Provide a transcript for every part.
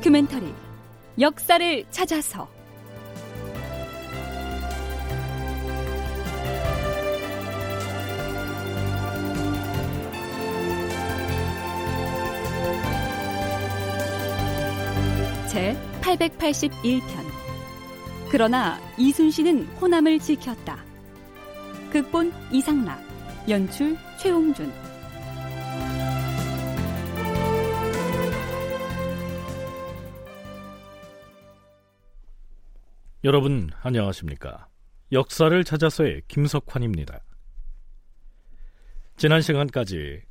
다큐멘터리 역사를 찾아서. 제 881편. 그러나 이순신은 호남을 지켰다. 극본 이상락 연출 최홍준 여러분 안녕하십니까? 역사를 찾아서의 김석환입니다. 지난 시간까지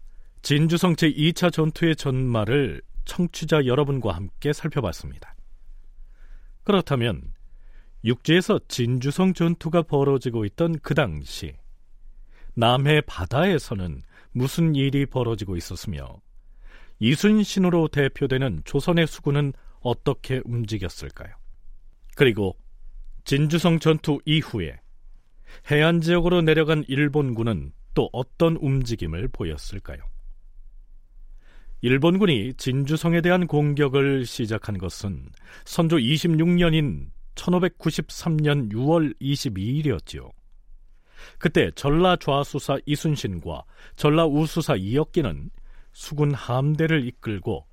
진주성 제2차 전투의 전말을 청취자 여러분과 함께 살펴봤습니다. 그렇다면 육지에서 진주성 전투가 벌어지고 있던 그 당시 남해 바다에서는 무슨 일이 벌어지고 있었으며 이순신으로 대표되는 조선의 수군은 어떻게 움직였을까요? 그리고 진주성 전투 이후에 해안 지역으로 내려간 일본군은 또 어떤 움직임을 보였을까요? 일본군이 진주성에 대한 공격을 시작한 것은 선조 26년인 1593년 6월 22일이었지요. 그때 전라 좌수사 이순신과 전라 우수사 이혁기는 수군 함대를 이끌고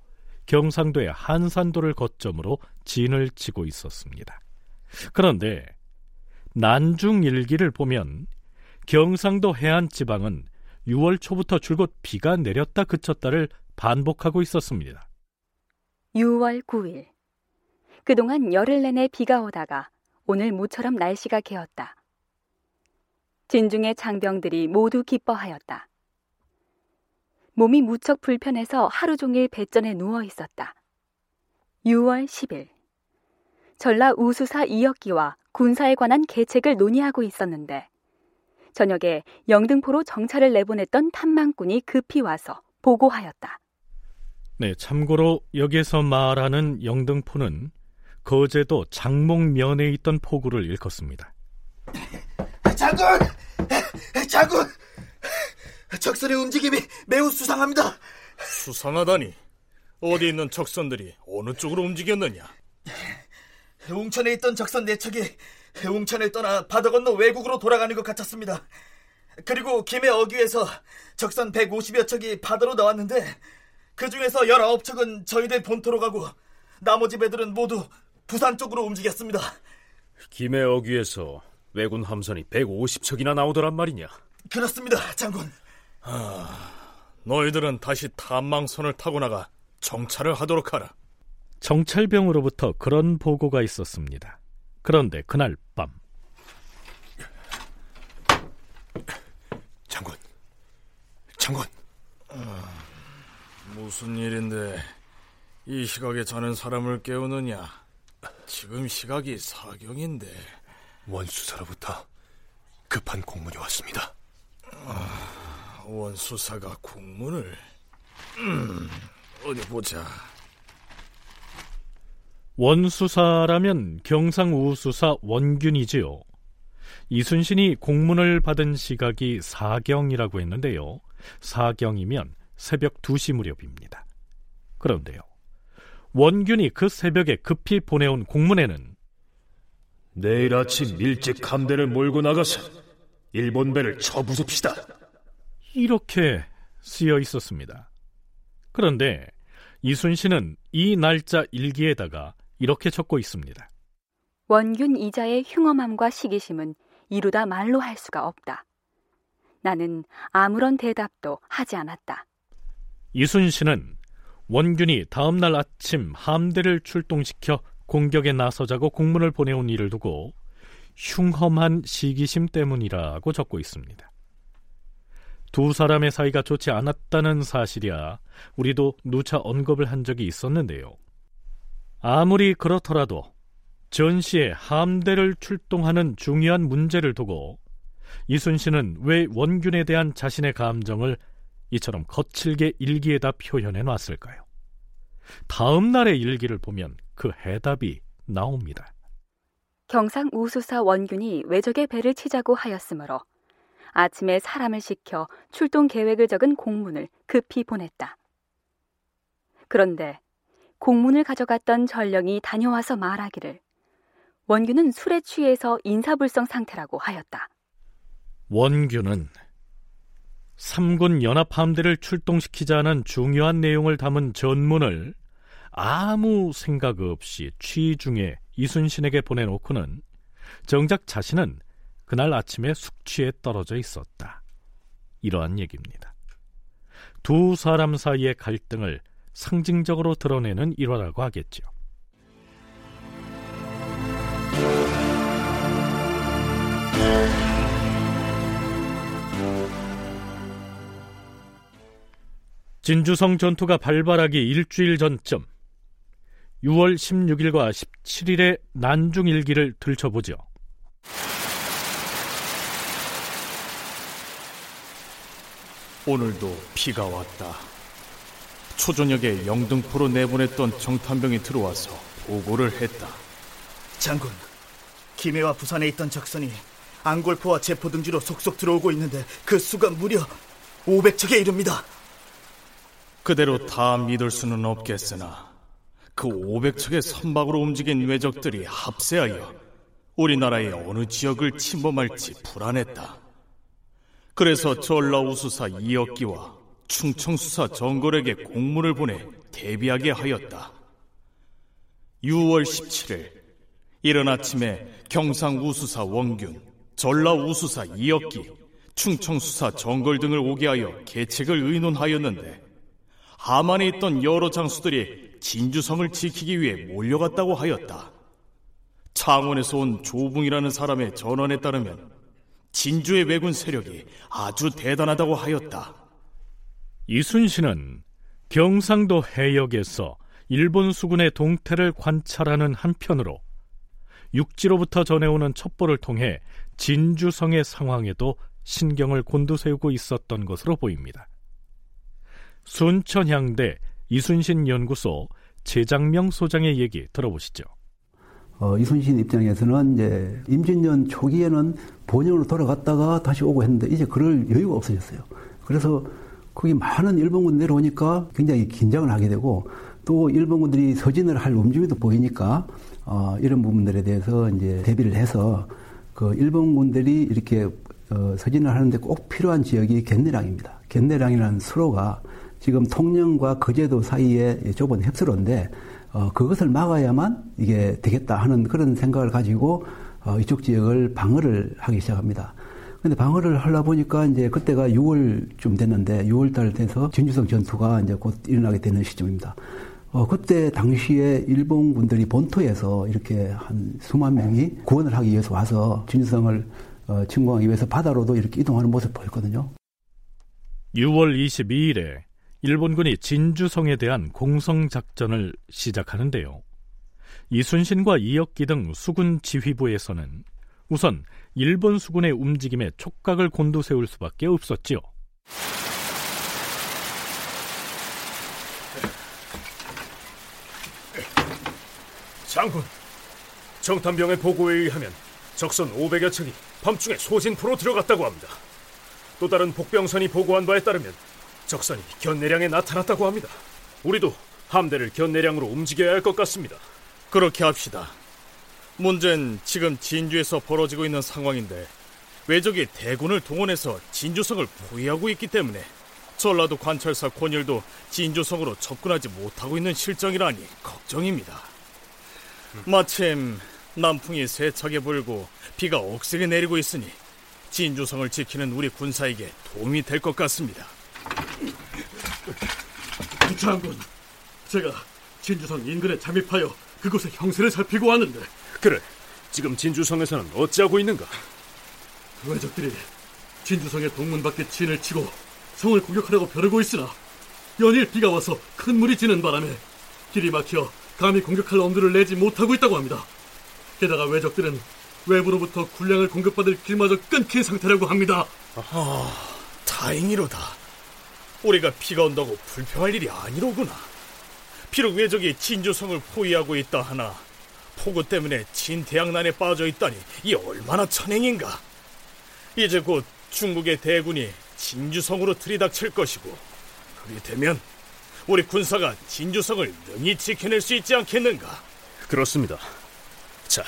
경상도의 한산도를 거점으로 진을 치고 있었습니다. 그런데 난중 일기를 보면 경상도 해안 지방은 6월 초부터 줄곧 비가 내렸다 그쳤다를 반복하고 있었습니다. 6월 9일 그동안 열흘 내내 비가 오다가 오늘 모처럼 날씨가 개었다. 진중의 장병들이 모두 기뻐하였다. 몸이 무척 불편해서 하루 종일 배전에 누워 있었다. 6월 10일 전라 우수사 이혁기와 군사에 관한 계책을 논의하고 있었는데 저녁에 영등포로 정찰을 내보냈던 탐망꾼이 급히 와서 보고하였다. 네, 참고로 여기에서 말하는 영등포는 거제도 장목면에 있던 포구를 일컫습니다. 장군! 장군! 적선의 움직임이 매우 수상합니다. 수상하다니? 어디 있는 적선들이 어느 쪽으로 움직였느냐? 웅천에 있던 적선 네 척이 웅천을 떠나 바다 건너 외국으로 돌아가는 것 같았습니다. 그리고 김해 어귀에서 적선 150여 척이 바다로 나왔는데 그 중에서 19척은 저희들 본토로 가고 나머지 배들은 모두 부산 쪽으로 움직였습니다. 김해 어귀에서 왜군 함선이 150척이나 나오더란 말이냐? 그렇습니다, 장군. 아, 너희들은 다시 탐망선을 타고 나가 정찰을 하도록 하라. 정찰병으로부터 그런 보고가 있었습니다. 그런데 그날 밤 장군, 장군. 아, 무슨 일인데 이 시각에 자는 사람을 깨우느냐? 지금 시각이 사경인데 원수사로부터 급한 공문이 왔습니다. 아, 원수사가 공문을 음, 어디 보자. 원수사라면 경상우수사 원균이지요. 이순신이 공문을 받은 시각이 사경이라고 했는데요. 사경이면 새벽 2시 무렵입니다. 그런데요. 원균이 그 새벽에 급히 보내온 공문에는 내일 아침 일찍 함대를 몰고 나가서 일본 배를 쳐부숩시다. 이렇게 쓰여 있었습니다. 그런데 이순신은 이 날짜 일기에다가 이렇게 적고 있습니다. 원균 이자의 흉엄함과 시기심은 이루다 말로 할 수가 없다. 나는 아무런 대답도 하지 않았다. 이순신은 원균이 다음 날 아침 함대를 출동시켜 공격에 나서자고 공문을 보내온 일을 두고 흉험한 시기심 때문이라고 적고 있습니다. 두 사람의 사이가 좋지 않았다는 사실이야 우리도 누차 언급을 한 적이 있었는데요. 아무리 그렇더라도 전시에 함대를 출동하는 중요한 문제를 두고 이순신은 왜 원균에 대한 자신의 감정을 이처럼 거칠게 일기에다 표현해 놨을까요? 다음 날의 일기를 보면 그 해답이 나옵니다. 경상 우수사 원균이 외적의 배를 치자고 하였으므로 아침에 사람을 시켜 출동 계획을 적은 공문을 급히 보냈다. 그런데 공문을 가져갔던 전령이 다녀와서 말하기를 원규는 술에 취해서 인사불성 상태라고 하였다. 원규는 삼군 연합함대를 출동시키자는 중요한 내용을 담은 전문을 아무 생각 없이 취 중에 이순신에게 보내놓고는 정작 자신은 그날 아침에 숙취에 떨어져 있었다. 이러한 얘기입니다. 두 사람 사이의 갈등을 상징적으로 드러내는 일화라고 하겠죠. 진주성 전투가 발발하기 일주일 전쯤 6월 16일과 17일의 난중일기를 들춰보죠. 오늘도 비가 왔다. 초저녁에 영등포로 내보냈던 정탄병이 들어와서 보고를 했다. 장군, 김해와 부산에 있던 적선이 안골포와 제포 등지로 속속 들어오고 있는데 그 수가 무려 500척에 이릅니다. 그대로 다 믿을 수는 없겠으나 그 500척의 선박으로 움직인 외적들이 합세하여 우리나라의 어느 지역을 침범할지 불안했다. 그래서 전라우수사 이억기와 충청수사 정걸에게 공문을 보내 대비하게 하였다. 6월 17일 이른 아침에 경상 우수사 원균, 전라 우수사 이억기, 충청수사 정걸 등을 오게 하여 계책을 의논하였는데 하만에 있던 여러 장수들이 진주성을 지키기 위해 몰려갔다고 하였다. 창원에서 온 조붕이라는 사람의 전원에 따르면 진주의 왜군 세력이 아주 대단하다고 하였다. 이순신은 경상도 해역에서 일본 수군의 동태를 관찰하는 한편으로 육지로부터 전해오는 첩보를 통해 진주성의 상황에도 신경을 곤두세우고 있었던 것으로 보입니다. 순천향대 이순신 연구소 재장명 소장의 얘기 들어보시죠. 어, 이순신 입장에서는 이제 임진년 초기에는 본영으로 돌아갔다가 다시 오고 했는데 이제 그럴 여유가 없어졌어요. 그래서 거기 많은 일본군 내려오니까 굉장히 긴장을 하게 되고 또 일본군들이 서진을 할 움직임도 보이니까 어, 이런 부분들에 대해서 이제 대비를 해서 그 일본군들이 이렇게 어, 서진을 하는데 꼭 필요한 지역이 겐내량입니다. 겐내량이라는 수로가 지금 통영과 거제도 사이에 좁은 heb수로인데 어, 그것을 막아야만 이게 되겠다 하는 그런 생각을 가지고 어, 이쪽 지역을 방어를 하기 시작합니다. 근데 방어를 하려 보니까 이제 그때가 6월쯤 됐는데 6월 달 돼서 진주성 전투가 이제 곧 일어나게 되는 시점입니다. 어, 그때 당시에 일본 군들이 본토에서 이렇게 한 수만 명이 구원을 하기 위해서 와서 진주성을 어, 침공하기 위해서 바다로도 이렇게 이동하는 모습을 보였거든요. 6월 22일에 일본군이 진주성에 대한 공성작전을 시작하는데요. 이순신과 이역기 등 수군 지휘부에서는 우선 일본 수군의 움직임에 촉각을 곤두세울 수밖에 없었지요. 장군, 정탄병의 보고에 의하면 적선 500여 척이 밤중에 소진포로 들어갔다고 합니다. 또 다른 복병선이 보고한 바에 따르면 적선이 견내량에 나타났다고 합니다. 우리도 함대를 견내량으로 움직여야 할 것 같습니다. 그렇게 합시다. 문제는 지금 진주에서 벌어지고 있는 상황인데 외적이 대군을 동원해서 진주성을 포위하고 있기 때문에 전라도 관찰사 권율도 진주성으로 접근하지 못하고 있는 실정이라니 걱정입니다. 마침 남풍이 세차게 불고 비가 억세게 내리고 있으니 진주성을 지키는 우리 군사에게 도움이 될 것 같습니다. 장군, 제가 진주성 인근에 잠입하여 그곳의 형세를 살피고 왔는데 그래, 지금 진주성에서는 어찌하고 있는가? 외적들이 진주성의 동문 밖에 진을 치고 성을 공격하려고 벼르고 있으나 연일 비가 와서 큰 물이 지는 바람에 길이 막혀 감히 공격할 엄두를 내지 못하고 있다고 합니다. 게다가 외적들은 외부로부터 군량을 공급받을 길마저 끊긴 상태라고 합니다. 아, 다행이로다. 우리가 비가 온다고 불평할 일이 아니로구나. 비록 외적이 진주성을 포위하고 있다 하나 폭우 때문에 진태양난에 빠져 있다니 이 얼마나 천행인가. 이제 곧 중국의 대군이 진주성으로 들이닥칠 것이고 그리 되면 우리 군사가 진주성을 능히 지켜낼 수 있지 않겠는가? 그렇습니다. 자,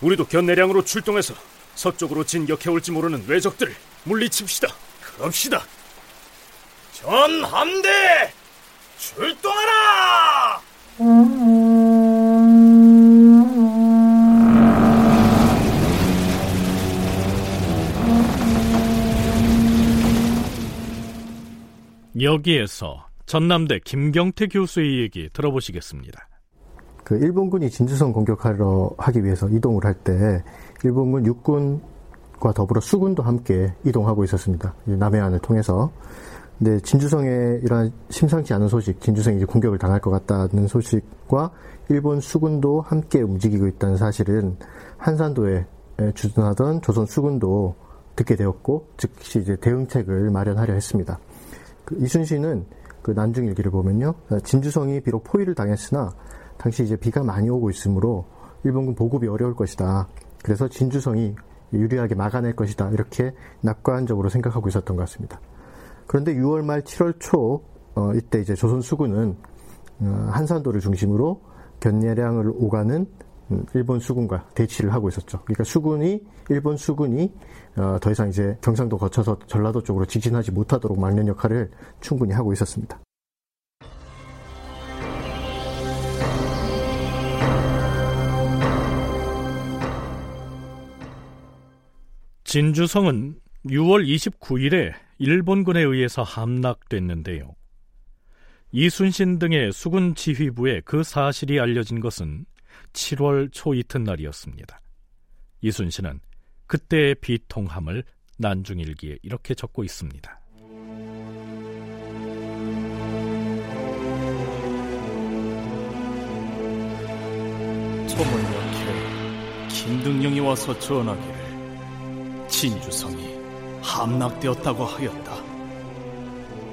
우리도 견내량으로 출동해서 서쪽으로 진격해올지 모르는 외적들을 물리칩시다. 그럽시다. 전 함대 출동하라! 여기에서 전남대 김경태 교수의 얘기 들어보시겠습니다. 그 일본군이 진주성 공격하러 하기 위해서 이동을 할 때 일본군 육군과 더불어 수군도 함께 이동하고 있었습니다. 남해안을 통해서. 근데 진주성에 이러한 심상치 않은 소식, 진주성이 이제 공격을 당할 것 같다는 소식과 일본 수군도 함께 움직이고 있다는 사실은 한산도에 주둔하던 조선 수군도 듣게 되었고 즉시 이제 대응책을 마련하려 했습니다. 그 이순신은 그 난중일기를 보면요. 진주성이 비록 포위를 당했으나 당시 이제 비가 많이 오고 있으므로 일본군 보급이 어려울 것이다. 그래서 진주성이 유리하게 막아낼 것이다. 이렇게 낙관적으로 생각하고 있었던 것 같습니다. 그런데 6월 말 7월 초 어, 이때 이제 조선 수군은 어, 한산도를 중심으로 견례량을 오가는 음, 일본 수군과 대치를 하고 있었죠. 그러니까 수군이 일본 수군이 어, 더 이상 이제 경상도 거쳐서 전라도 쪽으로 직진하지 못하도록 막는 역할을 충분히 하고 있었습니다. 진주성은 6월 29일에 일본군에 의해서 함락됐는데요. 이순신 등의 수군 지휘부에 그 사실이 알려진 것은 7월 초 이튿날이었습니다. 이순신은 그때의 비통함을 난중일기에 이렇게 적고 있습니다. 초문역에 김등령이 와서 전하기를 진주성이 함락되었다고 하였다.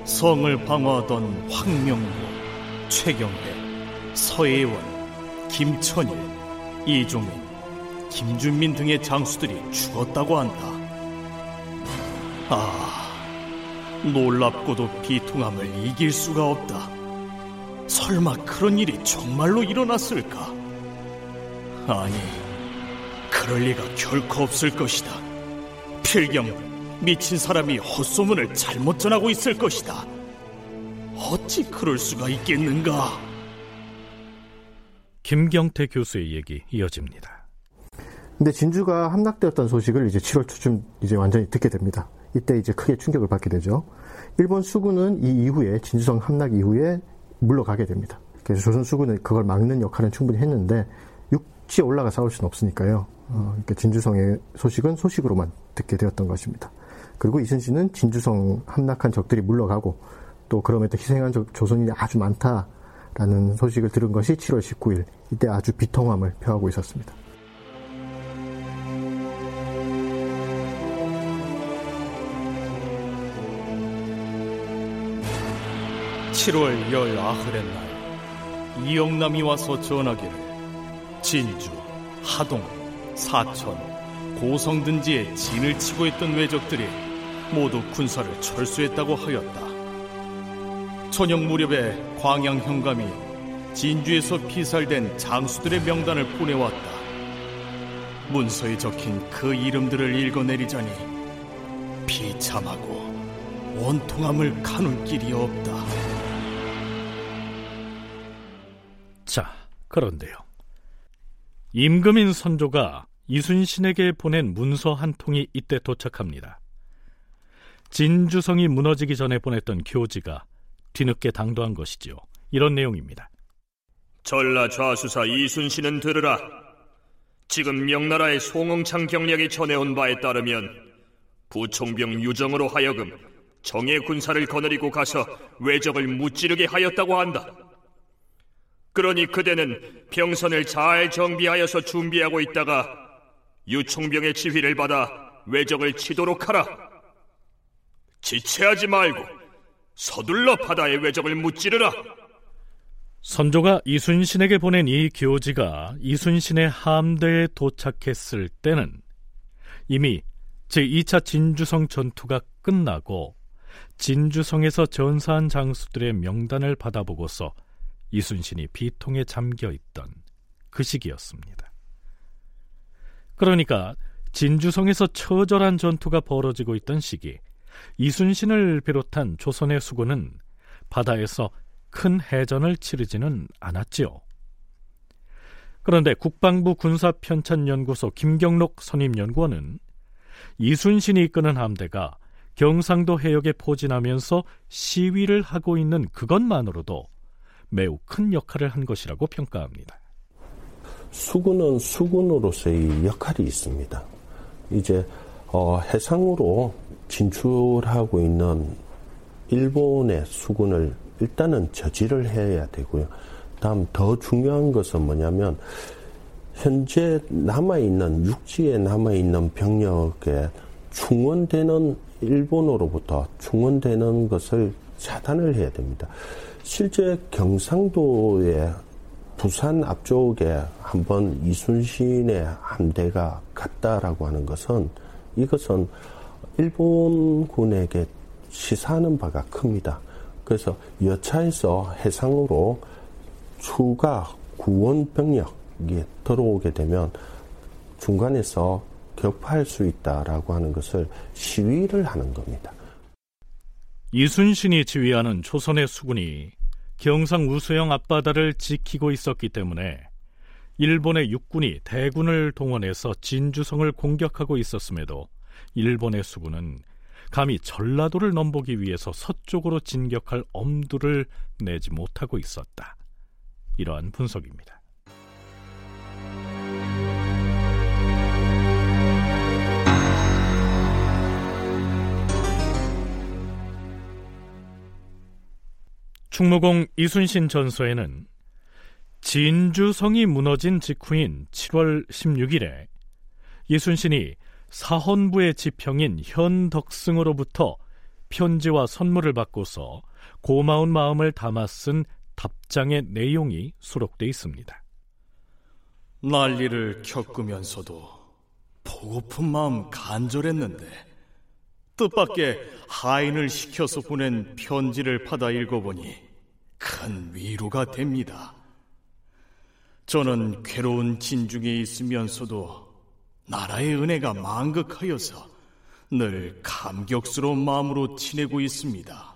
성을 방어하던 황명구, 최경배, 서예원, 김천일, 이종인, 김준민 등의 장수들이 죽었다고 한다. 아, 놀랍고도 비통함을 이길 수가 없다. 설마 그런 일이 정말로 일어났을까? 아니, 그럴 리가 결코 없을 것이다. 필경 미친 사람이 헛소문을 잘못 전하고 있을 것이다. 어찌 그럴 수가 있겠는가? 김경태 교수의 얘기 이어집니다. 근데 진주가 함락되었던 소식을 이제 7월 초쯤 이제 완전히 듣게 됩니다. 이때 이제 크게 충격을 받게 되죠. 일본 수군은 이 이후에 진주성 함락 이후에 물러가게 됩니다. 그래서 조선 수군은 그걸 막는 역할은 충분히 했는데 육지에 올라가 싸울 수는 없으니까요. 어, 그러니까 진주성의 소식은 소식으로만 듣게 되었던 것입니다. 그리고 이순신은 진주성 함락한 적들이 물러가고 또 그럼에도 희생한 조선인이 아주 많다라는 소식을 들은 것이 7월 19일 이때 아주 비통함을 표하고 있었습니다. 7월 열아흘의 날 이영남이 와서 전하기를 진주, 하동, 사천, 고성 등지에 진을 치고 있던 왜적들이 모두 군사를 철수했다고 하였다. 저녁 무렵에 광양 현감이 진주에서 피살된 장수들의 명단을 보내왔다. 문서에 적힌 그 이름들을 읽어내리자니 비참하고 원통함을 가눌 길이 없다. 자, 그런데요. 임금인 선조가 이순신에게 보낸 문서 한 통이 이때 도착합니다. 진주성이 무너지기 전에 보냈던 교지가 뒤늦게 당도한 것이지요. 이런 내용입니다. 전라 좌수사 이순신은 들으라. 지금 명나라의 송응창 경력이 전해온 바에 따르면 부총병 유정으로 하여금 정예 군사를 거느리고 가서 외적을 무찌르게 하였다고 한다. 그러니 그대는 병선을 잘 정비하여서 준비하고 있다가 유총병의 지휘를 받아 외적을 치도록 하라. 지체하지 말고 서둘러 바다의 외적을 무찌르라. 선조가 이순신에게 보낸 이 교지가 이순신의 함대에 도착했을 때는 이미 제2차 진주성 전투가 끝나고 진주성에서 전사한 장수들의 명단을 받아보고서 이순신이 비통에 잠겨 있던 그 시기였습니다. 그러니까 진주성에서 처절한 전투가 벌어지고 있던 시기 이순신을 비롯한 조선의 수군은 바다에서 큰 해전을 치르지는 않았지요. 그런데 국방부 군사편찬연구소 김경록 선임연구원은 이순신이 이끄는 함대가 경상도 해역에 포진하면서 시위를 하고 있는 그것만으로도 매우 큰 역할을 한 것이라고 평가합니다. 수군은 수군으로서의 역할이 있습니다. 이제 어, 해상으로 진출하고 있는 일본의 수군을 일단은 저지를 해야 되고요. 다음 더 중요한 것은 뭐냐면 현재 남아있는 육지에 남아있는 병력에 충원되는 일본으로부터 충원되는 것을 차단을 해야 됩니다. 실제 경상도의 부산 앞쪽에 한번 이순신의 함대가 갔다라고 하는 것은 이것은 일본군에게 시사하는 바가 큽니다. 그래서 여차에서 해상으로 추가 구원 병력이 들어오게 되면 중간에서 격파할 수 있다라고 하는 것을 시위를 하는 겁니다. 이순신이 지휘하는 조선의 수군이 경상 우수영 앞바다를 지키고 있었기 때문에 일본의 육군이 대군을 동원해서 진주성을 공격하고 있었음에도 일본의 수군은 감히 전라도를 넘보기 위해서 서쪽으로 진격할 엄두를 내지 못하고 있었다. 이러한 분석입니다. 충무공 이순신 전서에는 진주성이 무너진 직후인 7월 16일에 이순신이 사헌부의 지평인 현덕승으로부터 편지와 선물을 받고서 고마운 마음을 담아 쓴 답장의 내용이 수록돼 있습니다. 난리를 겪으면서도 보고픈 마음 간절했는데 뜻밖의 하인을 시켜서 보낸 편지를 받아 읽어보니 큰 위로가 됩니다. 저는 괴로운 진중에 있으면서도 나라의 은혜가 만극하여서 늘 감격스러운 마음으로 지내고 있습니다.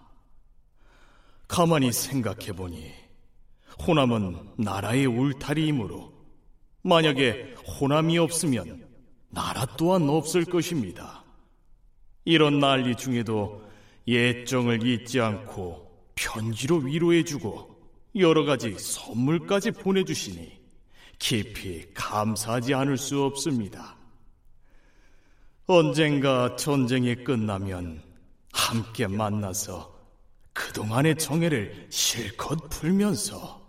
가만히 생각해 보니 호남은 나라의 울타리이므로 만약에 호남이 없으면 나라 또한 없을 것입니다. 이런 난리 중에도 예정을 잊지 않고 편지로 위로해주고 여러 가지 선물까지 보내주시니 깊이 감사하지 않을 수 없습니다. 언젠가 전쟁이 끝나면 함께 만나서 그동안의 정해를 실컷 풀면서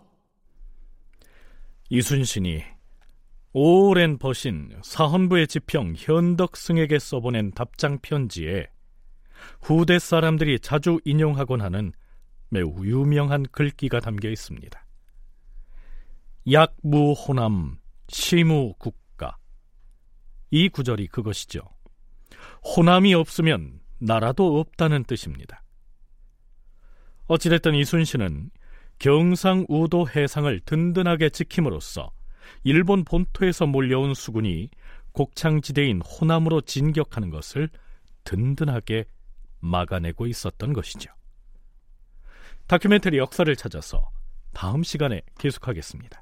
이순신이 오랜 버신 사헌부의 지평 현덕승에게 써보낸 답장 편지에 후대 사람들이 자주 인용하곤 하는 매우 유명한 글귀가 담겨 있습니다. 약무호남 시무국가 이 구절이 그것이죠. 호남이 없으면 나라도 없다는 뜻입니다. 어찌됐든 이순신은 경상우도 해상을 든든하게 지킴으로써 일본 본토에서 몰려온 수군이 곡창지대인 호남으로 진격하는 것을 든든하게 막아내고 있었던 것이죠. 다큐멘터리 역사를 찾아서 다음 시간에 계속하겠습니다.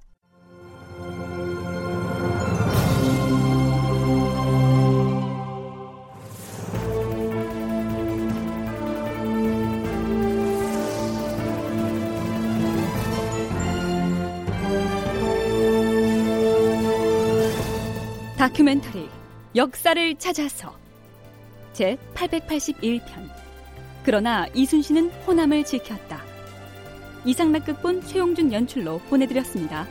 다큐멘터리 역사를 찾아서 제 881편 그러나 이순신은 호남을 지켰다. 이상락극본 최용준 연출로 보내드렸습니다.